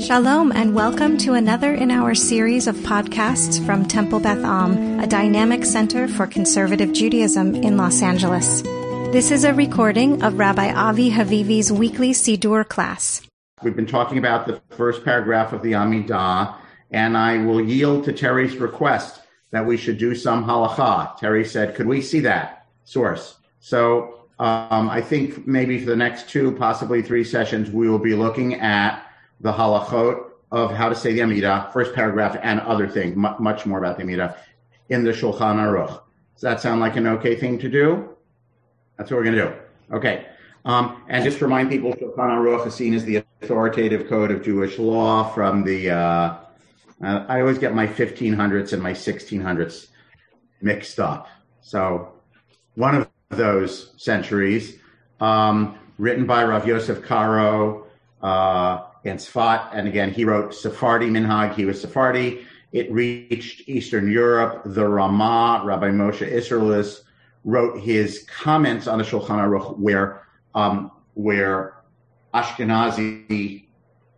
Shalom and welcome to another in our series of podcasts from Temple Beth Am, a dynamic center for conservative Judaism in Los Angeles. This is a recording of Rabbi Avi Havivi's weekly Siddur class. We've been talking about the first paragraph of the Amidah, and I will yield to Terry's request that we should do some halacha. Terry said, could we see that source? So um, I think maybe for the next two, possibly three sessions, we will be looking at the halachot of how to say the Amidah, first paragraph, and other things, m- much more about the Amidah in the Shulchan Aruch. Does that sound like an okay thing to do? That's what we're going to do. Okay. Um, and just to remind people, Shulchan Aruch is seen as the authoritative code of Jewish law from the, uh, uh, I always get my 1500s and my 1600s mixed up. So one of those centuries, um, written by Rav Yosef Karo, uh, and Sfat. And again, he wrote Sephardi Minhag. He was Sephardi. It reached Eastern Europe. The Rama, Rabbi Moshe Isserles, wrote his comments on the Shulchan Aruch where, um, where Ashkenazi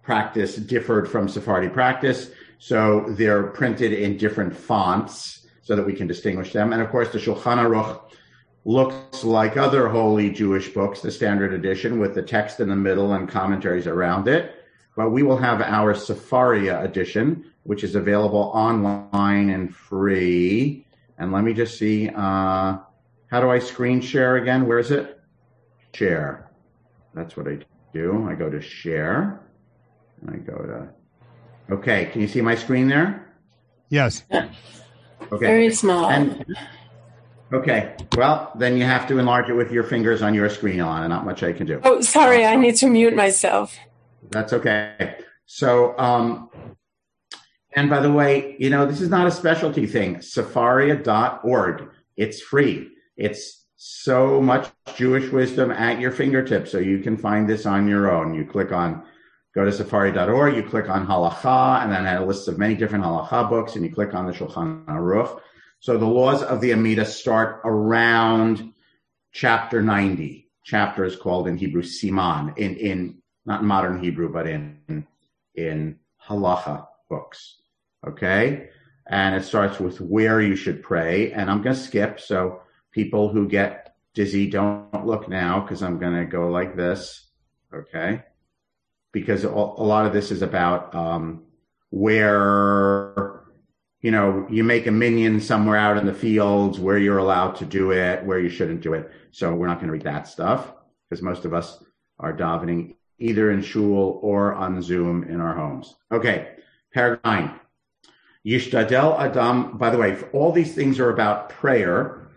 practice differed from Sephardi practice. So they're printed in different fonts so that we can distinguish them. And of course, the Shulchan Aruch looks like other holy Jewish books, the standard edition with the text in the middle and commentaries around it but we will have our Sefaria edition, which is available online and free. And let me just see, uh, how do I screen share again? Where is it? Share. That's what I do. I go to share and I go to, okay. Can you see my screen there? Yes. Okay. Very small. And, okay. Well, then you have to enlarge it with your fingers on your screen, Alana. Not much I can do. Oh, sorry. I need to mute myself. That's okay. So, um, and by the way, you know, this is not a specialty thing. Sefaria.org. It's free. It's so much Jewish wisdom at your fingertips. So you can find this on your own. You click on, go to sefaria.org, you click on halacha, and then a list of many different halacha books, and you click on the Shulchan Aruch. So the laws of the Amida start around chapter 90. Chapter is called in Hebrew Siman. In, in not in modern Hebrew, but in in halacha books. Okay, and it starts with where you should pray, and I'm going to skip so people who get dizzy don't look now because I'm going to go like this. Okay, because a lot of this is about um, where you know you make a minyan somewhere out in the fields where you're allowed to do it, where you shouldn't do it. So we're not going to read that stuff because most of us are davening either in shul or on Zoom in our homes. Okay, paragraph nine. Yishtadel Adam, by the way, all these things are about prayer,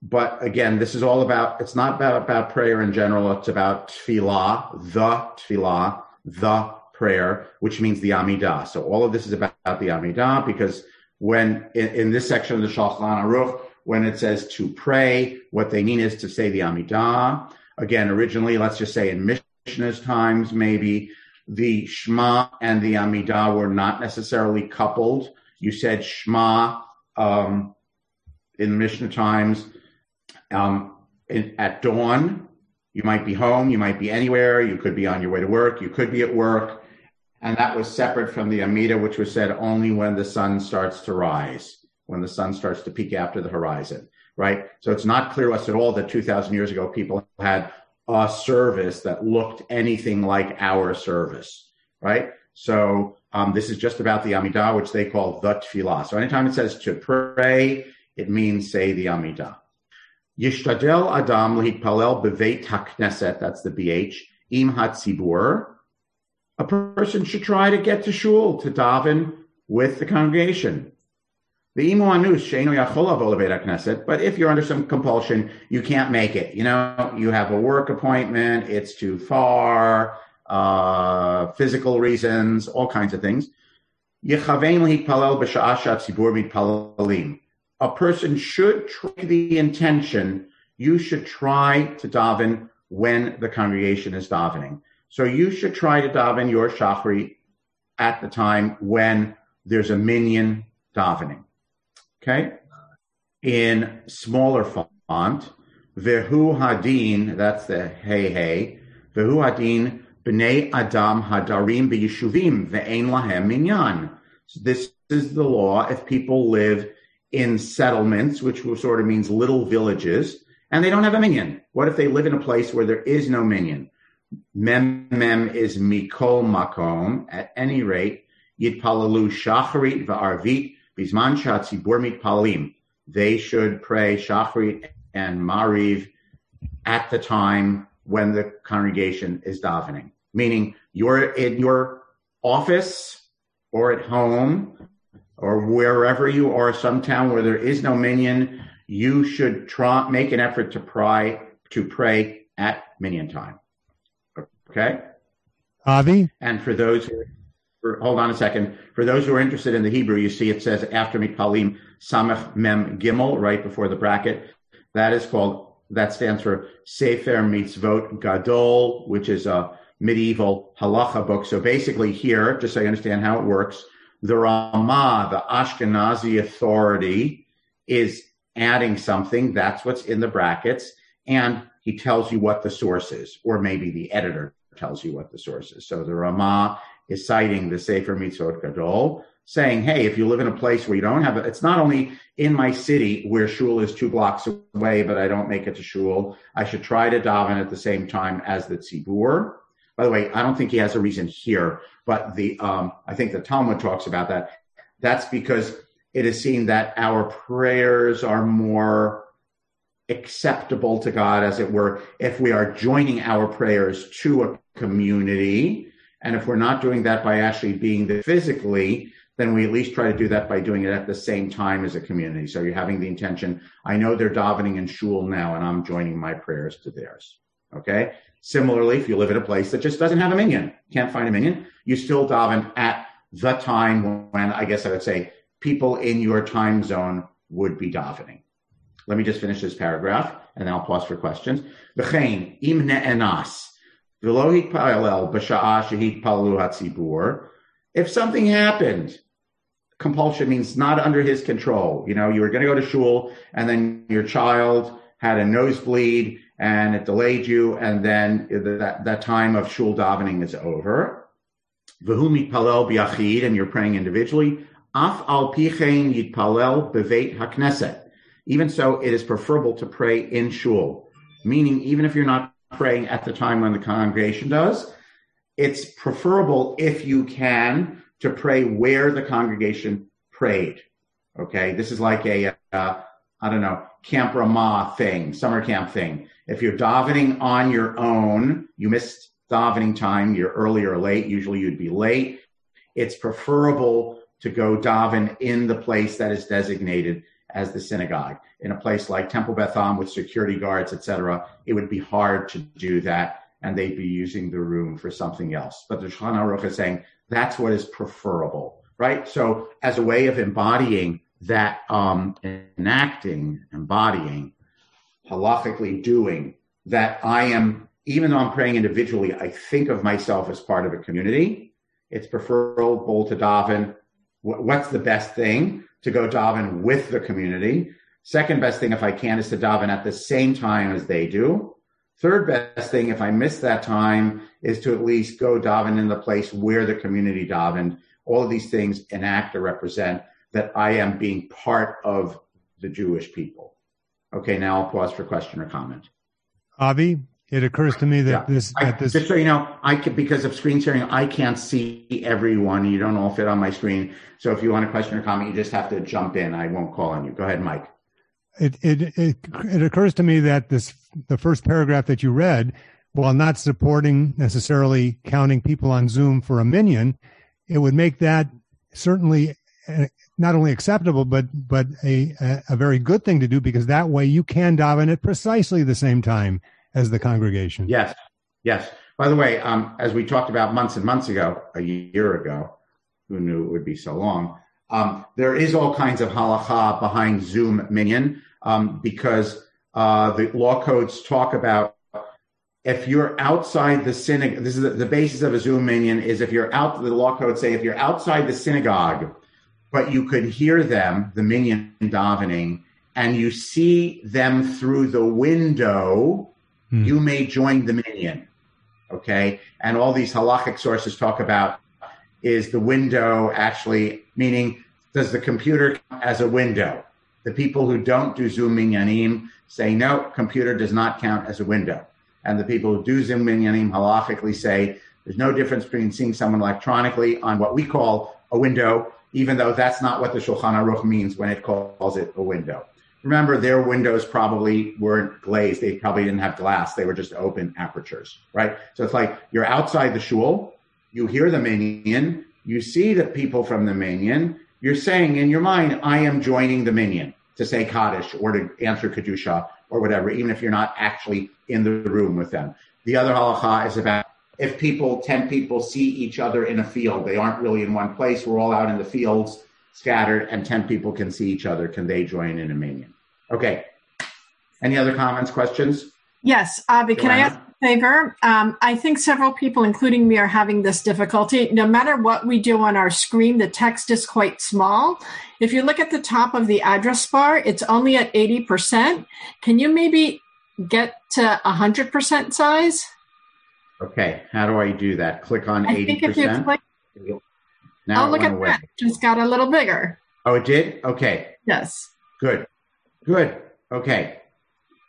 but again, this is all about, it's not about, about prayer in general, it's about tefillah, the tefillah, the prayer, which means the Amidah. So all of this is about the Amidah because when in, in this section of the Shulchan Aruch, when it says to pray, what they mean is to say the Amidah. Again, originally, let's just say in Mishnah, Mishnah's times, maybe the Shema and the Amidah were not necessarily coupled. You said Shema um, in Mishnah times um, in, at dawn. You might be home, you might be anywhere, you could be on your way to work, you could be at work. And that was separate from the Amidah, which was said only when the sun starts to rise, when the sun starts to peak after the horizon, right? So it's not clear to us at all that 2,000 years ago people had a service that looked anything like our service, right? So um, this is just about the Amidah, which they call the Tefillah. So anytime it says to pray, it means say the Amidah. Yishtadel Adam lehitpalel beveit hakneset, that's the BH, im hatzibur. A person should try to get to shul, to daven with the congregation. But if you're under some compulsion, you can't make it. You know, you have a work appointment, it's too far, uh, physical reasons, all kinds of things. A person should try the intention, you should try to daven when the congregation is davening. So you should try to daven your shachri at the time when there's a minyan davening. Okay. In smaller font, Vehu Hadin, that's the hey hey, Vehu Hadin b'nei adam hadarim b'yishuvim ve'ein lahem minyan. So this is the law if people live in settlements, which sort of means little villages, and they don't have a minyan. What if they live in a place where there is no minyan? Mem mem is mikol makom. At any rate, yitpalalu shacharit va'arvit bisman shatzibur mitpalim. They should pray shacharit and mariv at the time when the congregation is davening. Meaning you're in your office or at home or wherever you are, some town where there is no minyan, you should try make an effort to pray to pray at minyan time. Okay, Avi. And for those who for, hold on a second. For those who are interested in the Hebrew, you see it says after mitpalim samach mem gimel right before the bracket. That is called that stands for Sefer Mitzvot Gadol, which is a medieval halacha book. So basically, here, just so you understand how it works, the Rama, the Ashkenazi authority, is adding something. That's what's in the brackets. And he tells you what the source is, or maybe the editor tells you what the source is. So the Rama is citing the Sefer Mitzvot Gadol, saying, hey, if you live in a place where you don't have it, it's not only in my city where shul is two blocks away, but I don't make it to shul. I should try to daven at the same time as the tzibur. By the way, I don't think he has a reason here, but the um, I think the Talmud talks about that. That's because it is seen that our prayers are more acceptable to God, as it were, if we are joining our prayers to a community. And if we're not doing that by actually being there physically, then we at least try to do that by doing it at the same time as a community. So you're having the intention, I know they're davening in shul now, and I'm joining my prayers to theirs. Okay? Similarly, if you live in a place that just doesn't have a minyan, can't find a minyan, you still daven at the time when I guess I would say people in your time zone would be davening. Let me just finish this paragraph and then I'll pause for questions. V'chein im ne'enas If something happened, compulsion means not under his control. You know, you were going to go to shul and then your child had a nosebleed and it delayed you, and then that, that time of shul davening is over. Palel and you're praying individually. Af al yitpalel beveit hakneset. Even so, it is preferable to pray in shul, meaning even if you're not praying at the time when the congregation does, it's preferable if you can to pray where the congregation prayed. Okay, this is like a uh, I don't know Camp Ramah thing, summer camp thing. If you're davening on your own, you missed davening time, you're early or late. Usually you'd be late. It's preferable to go daven in the place that is designated as the synagogue. In a place like Temple Beth Am with security guards, etc., it would be hard to do that, and they'd be using the room for something else. But the Shulchan Aruch is saying that's what is preferable, right? So as a way of embodying that, um, enacting, embodying halachically doing that I am, even though I'm praying individually, I think of myself as part of a community. It's preferable to daven. What's the best thing? To go daven with the community. Second best thing, if I can, is to daven at the same time as they do. Third best thing, if I miss that time, is to at least go daven in the place where the community davened. All of these things enact or represent that I am being part of the Jewish people. Okay, now I'll pause for question or comment. Avi, it occurs to me that yeah. this, I, this, just so you know, I can, because of screen sharing, I can't see everyone. You don't all fit on my screen. So if you want a question or comment, you just have to jump in. I won't call on you. Go ahead, Mike. It, it, it, it occurs to me that this, the first paragraph that you read, while not supporting necessarily counting people on Zoom for a minyan, it would make that certainly eh, not only acceptable but but a, a, very good thing to do because that way you can daven at precisely the same time as the congregation. Yes, yes. By the way, um, as we talked about months and months ago, a year ago, who knew it would be so long? Um, there is all kinds of halacha behind Zoom minyan um, because uh, the law codes talk about if you're outside the synagogue. This is the, the basis of a Zoom minyan is if you're out. The law codes say if you're outside the synagogue but you could hear them, the minyan davening, and you see them through the window, hmm. you may join the minyan. Okay. And all these halachic sources talk about is the window actually meaning does the computer count as a window? The people who don't do Zoom Minyanim say no, computer does not count as a window. And the people who do Zoom Minyanim halachically say there's no difference between seeing someone electronically on what we call a window, even though that's not what the Shulchan Aruch means when it calls it a window. Remember, their windows probably weren't glazed. They probably didn't have glass. They were just open apertures, right? So it's like you're outside the shul, you hear the minyan, you see the people from the minyan, you're saying in your mind, I am joining the minyan to say Kaddish or to answer Kedusha or whatever, even if you're not actually in the room with them. The other halacha is about if people, 10 people see each other in a field, they aren't really in one place, we're all out in the fields scattered, and 10 people can see each other. Can they join in a minyan? Okay. Any other comments, questions? Yes, Avi, can I ask a favor? Um, I think several people, including me, are having this difficulty. No matter what we do on our screen, the text is quite small. If you look at the top of the address bar, it's only at 80%. Can you maybe get to 100% size? Okay, how do I do that? Click on I 80%? Think if you click, Oh now oh, look at away. that. Just got a little bigger. Oh, it did? Okay. Yes. Good. Good. Okay.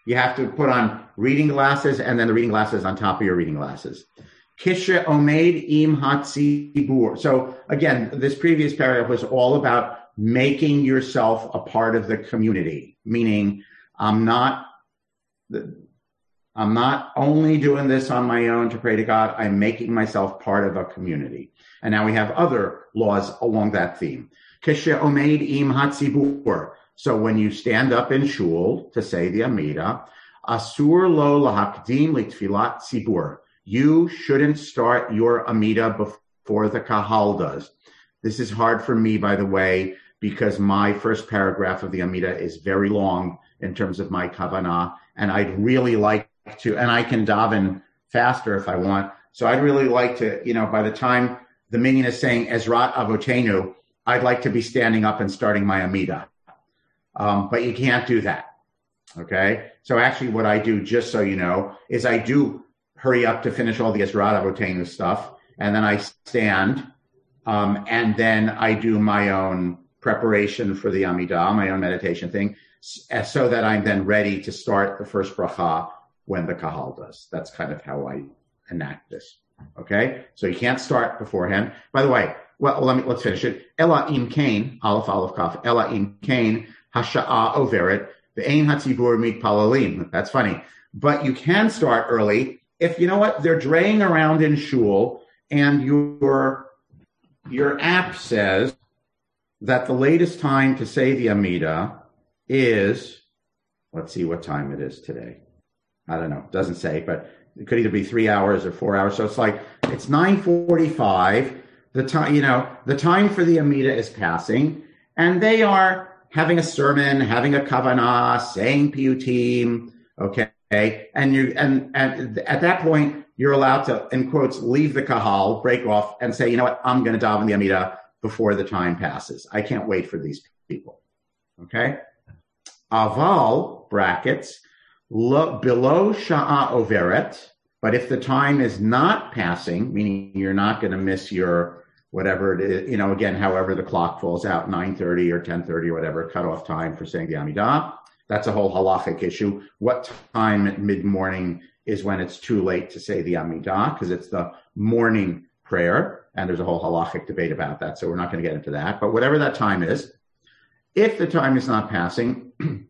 You have to put on reading glasses and then the reading glasses on top of your reading glasses. Kisha omed im hatzibur. So again, this previous paragraph was all about making yourself a part of the community, meaning I'm not, I'm not only doing this on my own to pray to God, I'm making myself part of a community. And now we have other laws along that theme. Kisha omed im hatzibur. So when you stand up in shul to say the Amida, asur lo lahakdim litfilat sibur. You shouldn't start your Amida before the kahal does. This is hard for me, by the way, because my first paragraph of the Amida is very long in terms of my kavanah, and I'd really like to, and I can daven faster if I want. So I'd really like to, you know, by the time the minyan is saying Ezrat Avotenu, I'd like to be standing up and starting my Amida. Um, but you can't do that. Okay. So actually what I do, just so you know, is I do hurry up to finish all the Ezrat Avotenu stuff. And then I stand, um, and then I do my own preparation for the Amidah, my own meditation thing, so that I'm then ready to start the first bracha when the kahal does. That's kind of how I enact this. Okay, so you can't start beforehand. By the way, well, let me let's finish it. Ella im kain, aleph aleph kaf. Ella im kain hasha'a overet, ve'ein hatzibur mit palalim. That's funny. But you can start early if, you know what, they're draying around in shul and your, your app says that the latest time to say the Amida is, let's see what time it is today. I don't know. Doesn't say, but it could either be three hours or four hours. So it's like, it's 945. The time, you know, the time for the Amida is passing and they are having a sermon, having a kavanah, saying piyutim, okay, and you and and at that point you're allowed to, in quotes, leave the kahal, break off, and say, you know what, I'm going to daven the amida before the time passes. I can't wait for these people. Okay, aval brackets below sha'a overet, but if the time is not passing, meaning you're not going to miss your whatever it is, you know, again, however the clock falls out, 9.30 or 10.30 or whatever, cutoff time for saying the Amidah. That's a whole halachic issue. What time at mid-morning is when it's too late to say the Amidah, because it's the morning prayer, and there's a whole halachic debate about that, so we're not going to get into that. But whatever that time is, if the time is not passing,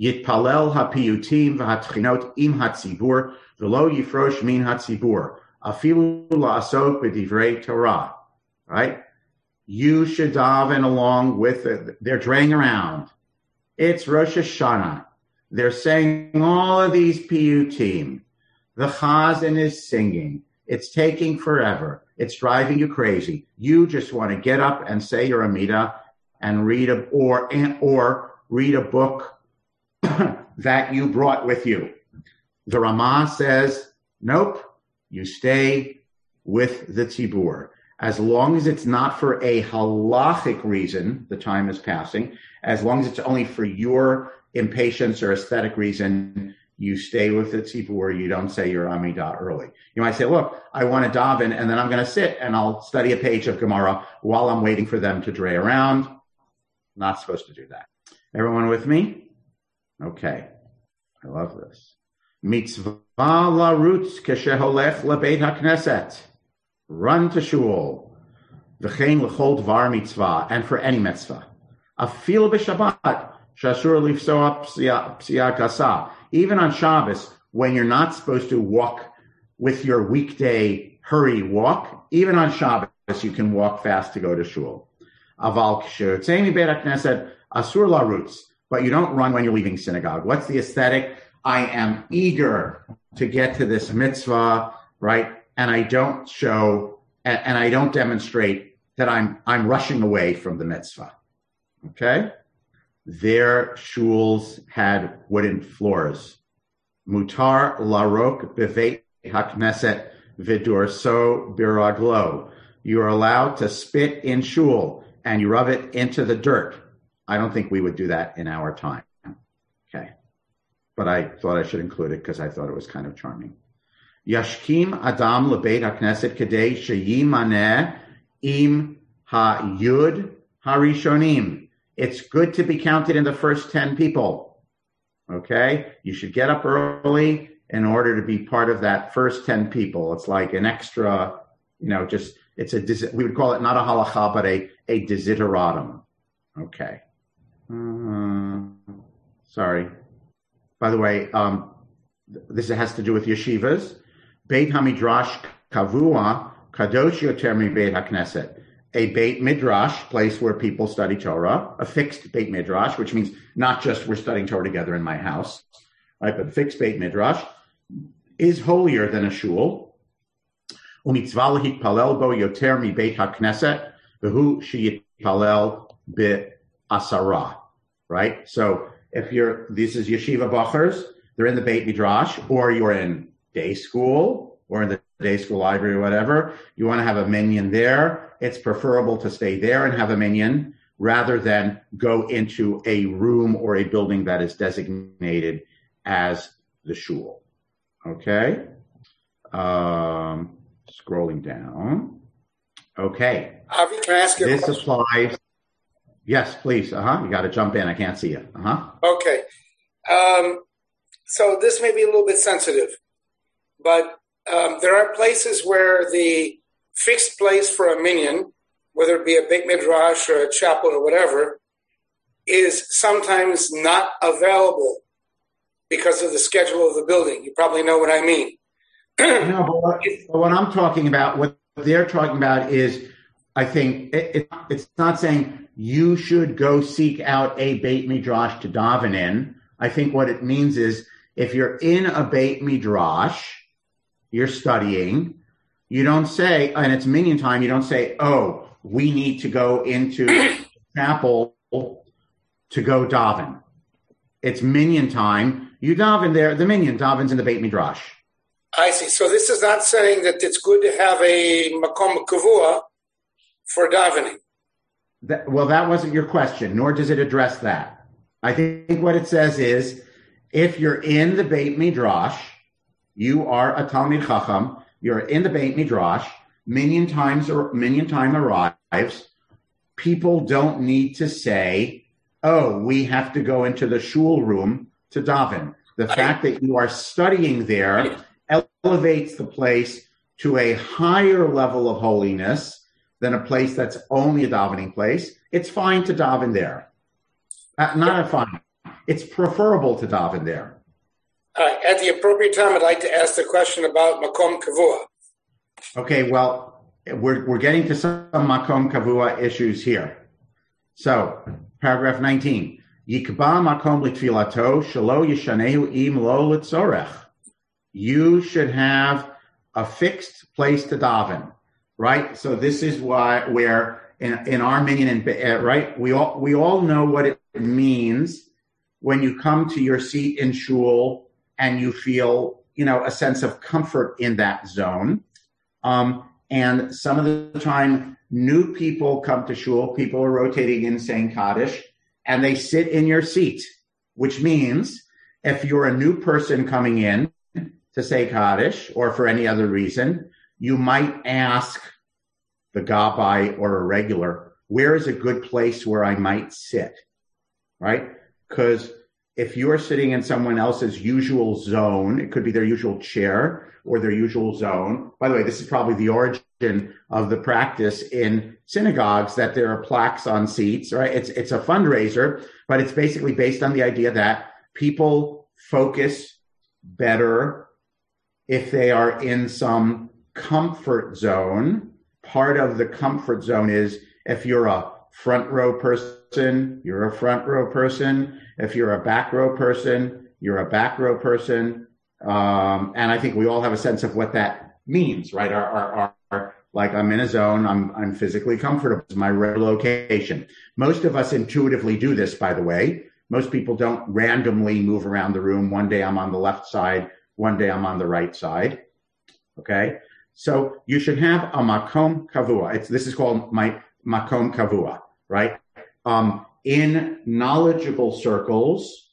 yitpalel hapiyutim v'hatchinot im hatzibur v'lo yifrosh min hatzibur afilu la'asok b'divrei Torah right? You should daven along with it. They're draying around. It's Rosh Hashanah. They're saying all of these piyutim. The chazan is singing. It's taking forever. It's driving you crazy. You just want to get up and say your Amida and read a or or read a book that you brought with you. The Ramah says, nope, you stay with the tzibur as long as it's not for a halachic reason, the time is passing, as long as it's only for your impatience or aesthetic reason, you stay with the tzibur. You don't say your Amidah early. You might say, look, I want to daven and then I'm going to sit and I'll study a page of Gemara while I'm waiting for them to dray around. Not supposed to do that. Everyone with me? Okay. I love this. Mitzvah larutz kesheholech lebeit hakneset. Run to shul. V'chein l'chol dvar mitzvah. And for any mitzvah. Afil b'shabbat. Shasur lifsoa psiya kasa. Even on Shabbos, when you're not supposed to walk with your weekday hurry walk, even on Shabbos, you can walk fast to go to shul. Aval ksheyotzei beit hakneset. Asur larutz. But you don't run when you're leaving synagogue. What's the aesthetic? I am eager to get to this mitzvah, right? And I don't show and, I don't demonstrate that I'm I'm rushing away from the mitzvah. Okay? Their shuls had wooden floors. Mutar larok bevet hakneset vidur so biraglo. You are allowed to spit in shul and you rub it into the dirt. I don't think we would do that in our time Okay. but I thought I should include it because I thought it was kind of charming. Yashkim Adam lebeit hakneset kedei sheyimaneh im ha-yud harishonim. It's good to be counted in the first 10 people. Okay? You should get up early in order to be part of that first 10 people. It's like an extra, you know, just, it's a, we would call it not a halacha, but a, a desideratum. Okay. Uh, sorry. By the way, um, this has to do with yeshivas. Beit Hamidrash Kavua Kadosh Yoter Beit HaKnesset. A Beit Midrash, place where people study Torah, a fixed Beit Midrash, which means not just we're studying Torah together in my house, right? But fixed Beit Midrash is holier than a shul. Umitzvah palel bo yoter mi Beit HaKnesset, v'hu sheyitpalel be'asara, right? So if you're this is yeshiva bachers, they're in the Beit Midrash, or you're in day school or in the day school library or whatever. You want to have a minyan there. It's preferable to stay there and have a minyan rather than go into a room or a building that is designated as the shul. Okay. Um, scrolling down. Okay. Avi, can I ask you this applies Yes, please. Uh huh. You got to jump in. I can't see you. Uh huh. Okay. Um, so this may be a little bit sensitive, but um, there are places where the fixed place for a minyan, whether it be a Beit Midrash or a chapel or whatever, is sometimes not available because of the schedule of the building. You probably know what I mean. no, but what, but what, I'm talking about, what they're talking about is, I think it, it, it's not saying you should go seek out a Beit Midrash to daven in. I think what it means is if you're in a Beit Midrash, you're studying, you don't say, and it's minyan time, you don't say, oh, we need to go into chapel to go daven. It's minyan time. You daven there, the minyan davens in the Beit Midrash. I see. So this is not saying that it's good to have a makom kavua for davening. That, well, that wasn't your question, nor does it address that. I think what it says is, if you're in the Beit Midrash, you are a Talmid Chacham. You're in the Beit Midrash. Minyan times or minyan time arrives. People don't need to say, "Oh, we have to go into the shul room to daven." The fact that you are studying there elevates the place to a higher level of holiness than a place that's only a davening place, it's fine to daven there. Uh, not a fine. It's preferable to daven there. Uh, at the appropriate time, I'd like to ask the question about makom kavua. Okay, well, we're we're getting to some makom kavua issues here. So, paragraph nineteen: Yikba makom litfilato shalo yishanehu im lo litzorech. You should have a fixed place to daven right? So this is why where in, in our minyan, uh, right, we all we all know what it means when you come to your seat in shul and you feel you know a sense of comfort in that zone. Um, and some of the time, new people come to shul. People are rotating in saying kaddish, and they sit in your seat, which means if you're a new person coming in to say Kaddish or for any other reason, you might ask the gabbai or a regular, where is a good place where I might sit? Right? Because if you're sitting in someone else's usual zone, it could be their usual chair or their usual zone. By the way, this is probably the origin of the practice in synagogues that there are plaques on seats, right? It's, it's a fundraiser, but it's basically based on the idea that people focus better if they are in some comfort zone. Part of the comfort zone is if you're a front row person, you're a front row person. If you're a back row person, you're a back row person. Um, and I think we all have a sense of what that means, right? Our, our, our, like I'm in a zone, I'm, I'm physically comfortable. It's my location. Most of us intuitively do this, by the way. Most people don't randomly move around the room. One day I'm on the left side, one day I'm on the right side. Okay. So you should have a makom kavua. It's, this is called my makom kavua, right? Um, in knowledgeable circles,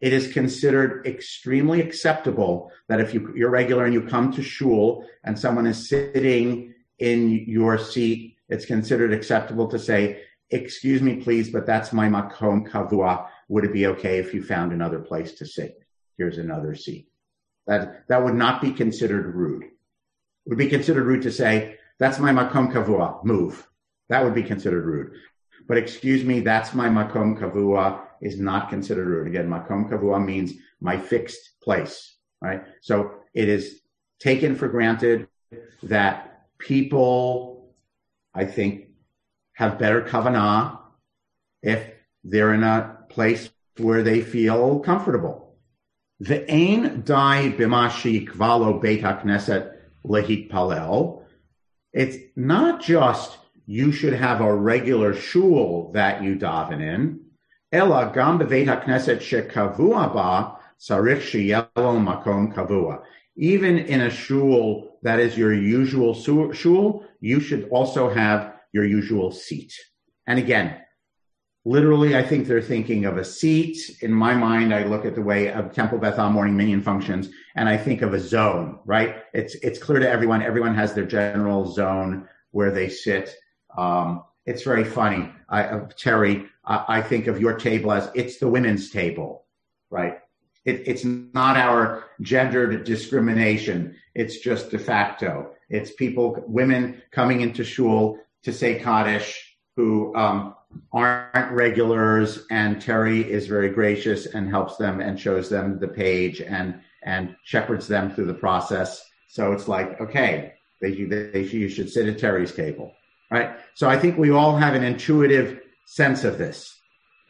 it is considered extremely acceptable that if you, you're regular and you come to shul and someone is sitting in your seat, it's considered acceptable to say, excuse me, please, but that's my makom kavua. Would it be okay if you found another place to sit? Here's another seat. That, that would not be considered rude. Would be considered rude to say, that's my makom kavua, move. That would be considered rude. But excuse me, that's my makom kavua is not considered rude. Again, makom kavua means my fixed place, right? So it is taken for granted that people, I think, have better kavanah if they're in a place where they feel comfortable. The ain dai bimashi kvalo beit hakneset lehit palel. It's not just you should have a regular shul that you daven in. Ella gam beveit hakneset shekavua ba sarich sheyelo makom kavua. Even in a shul that is your usual shul, you should also have your usual seat. And again, literally, I think they're thinking of a seat. In my mind, I look at the way of Temple Beth Am morning minyan functions, and I think of a zone. Right? It's it's clear to everyone. Everyone has their general zone where they sit. Um, it's very funny. I, uh, Terry, I, I, think of your table as it's the women's table, right? It, it's not our gendered discrimination. It's just de facto. It's people, women coming into shul to say Kaddish who um, aren't regulars, and Terry is very gracious and helps them and shows them the page and and shepherds them through the process. So it's like, okay, they, they, you should sit at Terry's table right? So I think we all have an intuitive sense of this.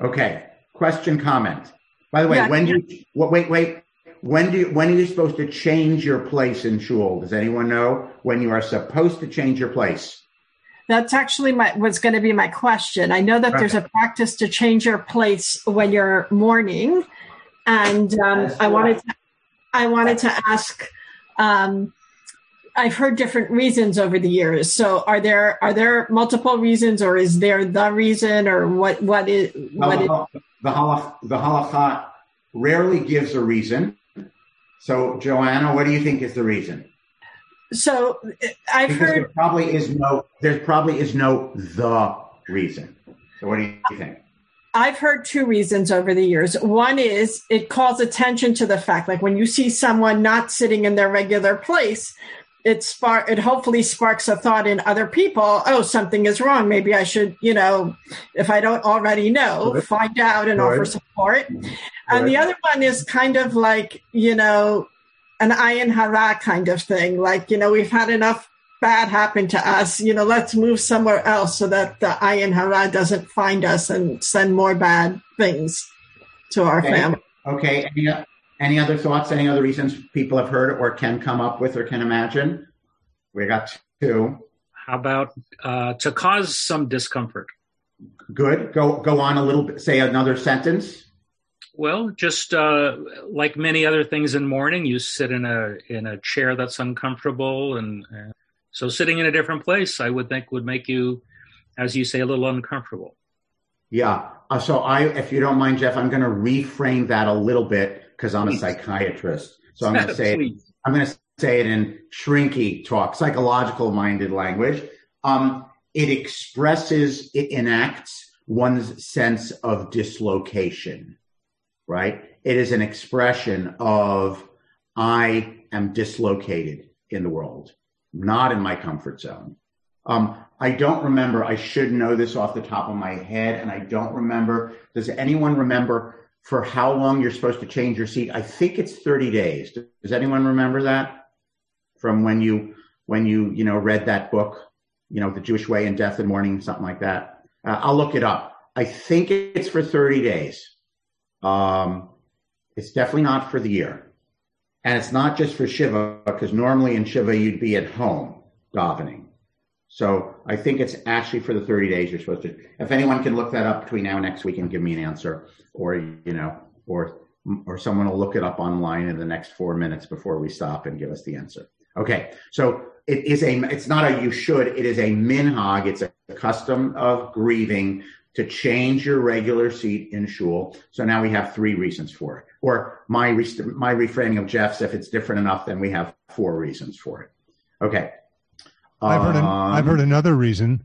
Okay. Question, comment. By the way, yeah, when do you, wait, wait, when do you, when are you supposed to change your place in shul? Does anyone know when you are supposed to change your place? That's actually my was going to be my question. I know that right. there's a practice to change your place when you're mourning, and um, I wanted to, I wanted to ask um, I've heard different reasons over the years. So are there are there multiple reasons, or is there the reason, or what what is what the, is, the halakha, the halakha rarely gives a reason. So Joanna, what do you think is the reason? So uh, I've because heard there probably is no there probably is no the reason. So what do you think? I've heard two reasons over the years. One is it calls attention to the fact, like when you see someone not sitting in their regular place, it spark it hopefully sparks a thought in other people oh something is wrong maybe i should you know if i don't already know Good. find out and Good. offer support Good. and the other one is kind of like you know an ayin hara kind of thing like you know we've had enough bad happen to us you know let's move somewhere else so that the ayin hara doesn't find us and send more bad things to our okay. family okay any other thoughts? Any other reasons people have heard or can come up with or can imagine? We got two. How about uh, to cause some discomfort? Good. Go go on a little bit. Say another sentence. Well, just uh, like many other things in mourning, you sit in a in a chair that's uncomfortable, and uh, so sitting in a different place, I would think, would make you, as you say, a little uncomfortable. Yeah. Uh, so I, if you don't mind, Jeff, I'm going to reframe that a little bit because I'm a psychiatrist. So I'm going to say it, I'm going to say it in shrinky talk, psychological minded language. Um, it expresses, it enacts one's sense of dislocation, right? It is an expression of I am dislocated in the world, not in my comfort zone. Um, I don't remember. I should know this off the top of my head, and I don't remember. Does anyone remember for how long you're supposed to change your seat? I think it's 30 days. Does anyone remember that from when you when you you know read that book, you know, The Jewish Way and Death and Mourning, something like that? Uh, I'll look it up. I think it's for 30 days. Um, it's definitely not for the year, and it's not just for Shiva because normally in Shiva you'd be at home davening. So I think it's actually for the 30 days you're supposed to. If anyone can look that up between now and next week and give me an answer, or you know, or or someone will look it up online in the next four minutes before we stop and give us the answer. Okay, so it is a. It's not a you should. It is a minhag. It's a custom of grieving to change your regular seat in shul. So now we have three reasons for it. Or my my reframing of Jeff's, if it's different enough, then we have four reasons for it. Okay. I've heard, an, I've heard um, another reason.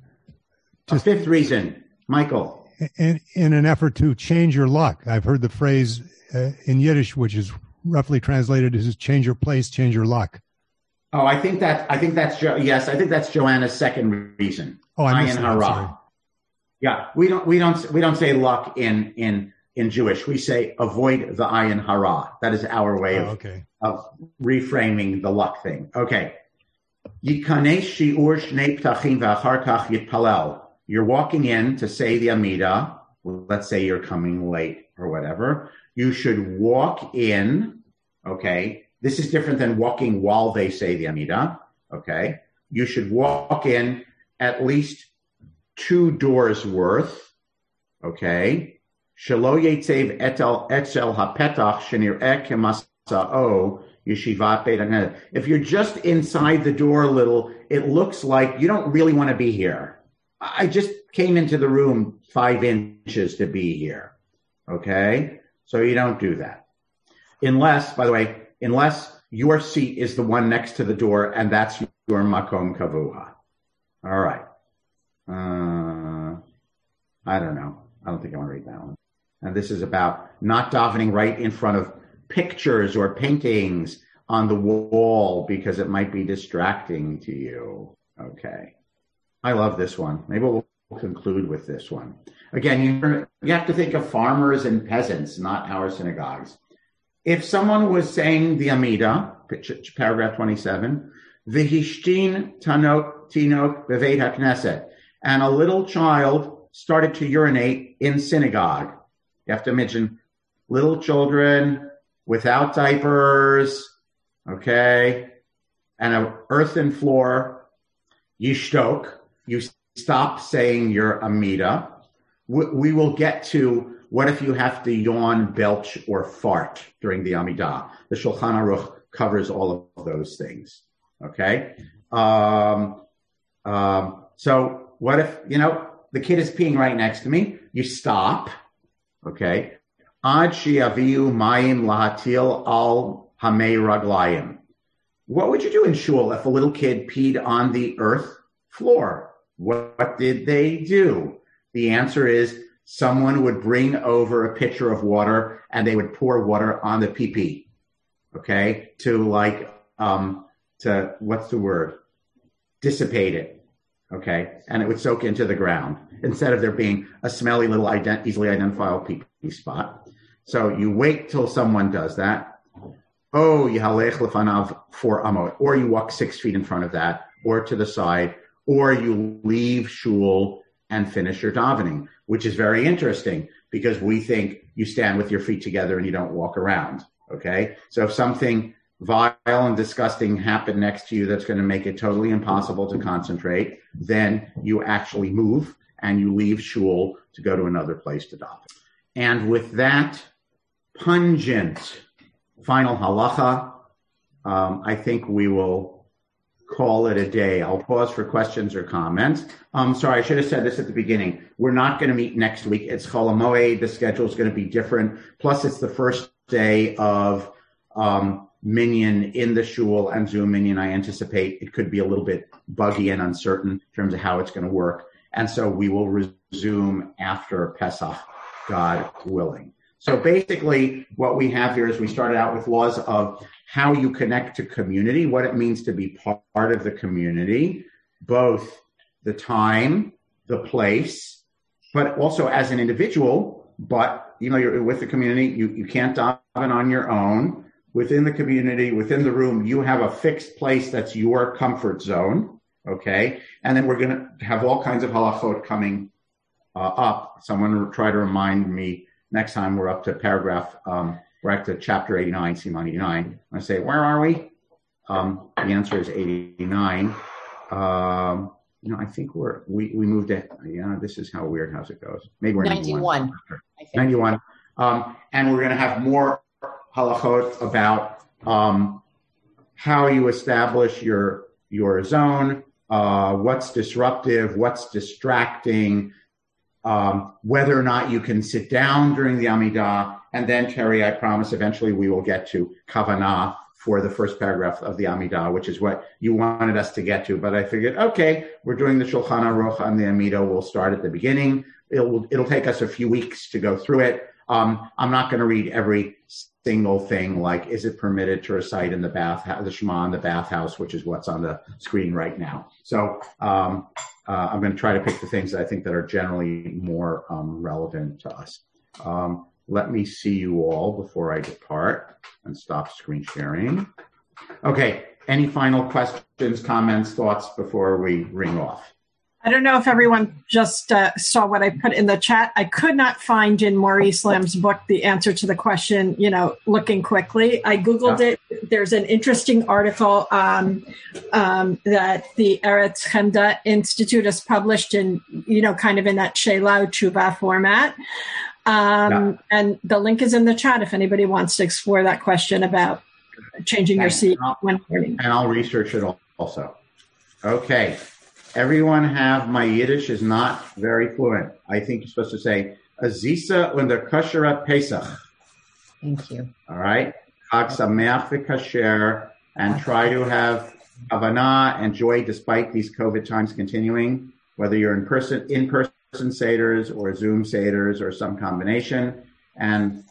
Just, a fifth reason, Michael. In, in an effort to change your luck. I've heard the phrase uh, in Yiddish, which is roughly translated as change your place, change your luck. Oh, I think that I think that's jo- yes, I think that's Joanna's second reason. Oh, I missed that, Yeah, we don't we don't we don't say luck in in in Jewish. We say avoid the ayin hara. That is our way oh, of okay. of reframing the luck thing. Okay. You're walking in to say the Amida. Let's say you're coming late or whatever. You should walk in. Okay. This is different than walking while they say the Amida. Okay. You should walk in at least two doors worth. Okay. Shelo yetzev etel etzel hapetach shenir'eh kemasa'o Yeshivat Beit If you're just inside the door a little, it looks like you don't really want to be here. I just came into the room five inches to be here. Okay? So you don't do that. Unless, by the way, unless your seat is the one next to the door and that's your makom kavua. All right. Uh, I don't know. I don't think I want to read that one. And this is about not davening right in front of pictures or paintings on the wall because it might be distracting to you. Okay. I love this one. Maybe we'll conclude with this one. Again, you, you have to think of farmers and peasants, not our synagogues. If someone was saying the Amida, paragraph 27, Vihishtin Tanok Tinok Bevet HaKnesset, and a little child started to urinate in synagogue. You have to imagine little children without diapers, okay, and an earthen floor, yishtok, you stop saying your amida. We, we will get to what if you have to yawn, belch, or fart during the Amidah? The Shulchan Aruch covers all of those things. Okay. Um, um, so what if you know the kid is peeing right next to me? You stop. Okay. What would you do in shul if a little kid peed on the earth floor? What did they do? The answer is someone would bring over a pitcher of water and they would pour water on the pee Okay. To like, um, to what's the word? Dissipate it. Okay. And it would soak into the ground instead of there being a smelly little ident- easily identifiable pee pee spot. So you wait till someone does that. Oh, Yahalech lefanav for amot, or you walk six feet in front of that, or to the side, or you leave shul and finish your davening, which is very interesting because we think you stand with your feet together and you don't walk around. Okay. So if something vile and disgusting happen next to you that's going to make it totally impossible to concentrate, then you actually move and you leave shul to go to another place to daven. And with that, pungent final halacha. Um, I think we will call it a day. I'll pause for questions or comments. Um, sorry, I should have said this at the beginning. We're not going to meet next week. It's Chol Hamoed. The schedule is going to be different. Plus, it's the first day of um, Minyan in the shul and Zoom Minyan, I anticipate it could be a little bit buggy and uncertain in terms of how it's going to work. And so we will resume after Pesach, God willing. So basically, what we have here is we started out with laws of how you connect to community, what it means to be part of the community, both the time, the place, but also as an individual. But you know, you're with the community. You you can't daven on your own. Within the community, within the room, you have a fixed place that's your comfort zone. Okay, and then we're going to have all kinds of halachot coming uh, up. Someone try to remind me next time we're up to paragraph. Um, we're at to chapter 89, Siman 89. I say, where are we? Um, the answer is 89. Um, you know, I think we're we we moved it. Yeah, this is how weird house it goes. Maybe we're 91. 91. Um, and we're going to have more halachot about um, how you establish your your zone, uh, what's disruptive, what's distracting, um, whether or not you can sit down during the Amidah, and then Terry, I promise, eventually we will get to kavanah for the first paragraph of the Amidah, which is what you wanted us to get to. But I figured, okay, we're doing the Shulchan Aruch on the Amidah. We'll start at the beginning. It'll it'll take us a few weeks to go through it. Um, I'm not going to read every single thing like is it permitted to recite in the bath the Shema in the bathhouse, which is what's on the screen right now. So um, uh, I'm going to try to pick the things that I think that are generally more um, relevant to us. Um, let me see you all before I depart and stop screen sharing. Okay, any final questions, comments, thoughts before we ring off? I don't know if everyone just uh, saw what I put in the chat. I could not find in Maurice Lamm's book the answer to the question, you know, looking quickly. I Googled yeah. it. There's an interesting article um, um, that the Eretz Hemdah Institute has published in, you know, kind of in that Sheila Chuba format. Um, yeah. And the link is in the chat if anybody wants to explore that question about changing your seat when learning. And I'll research it also. Okay. Everyone have my Yiddish is not very fluent. I think you're supposed to say Azisa und der Kasherat Pesach. Thank you. All right. Chag Sameach v'Kasher and try to have kavanah and joy despite these COVID times continuing, whether you're in person, in person Seders or Zoom Seders or some combination. And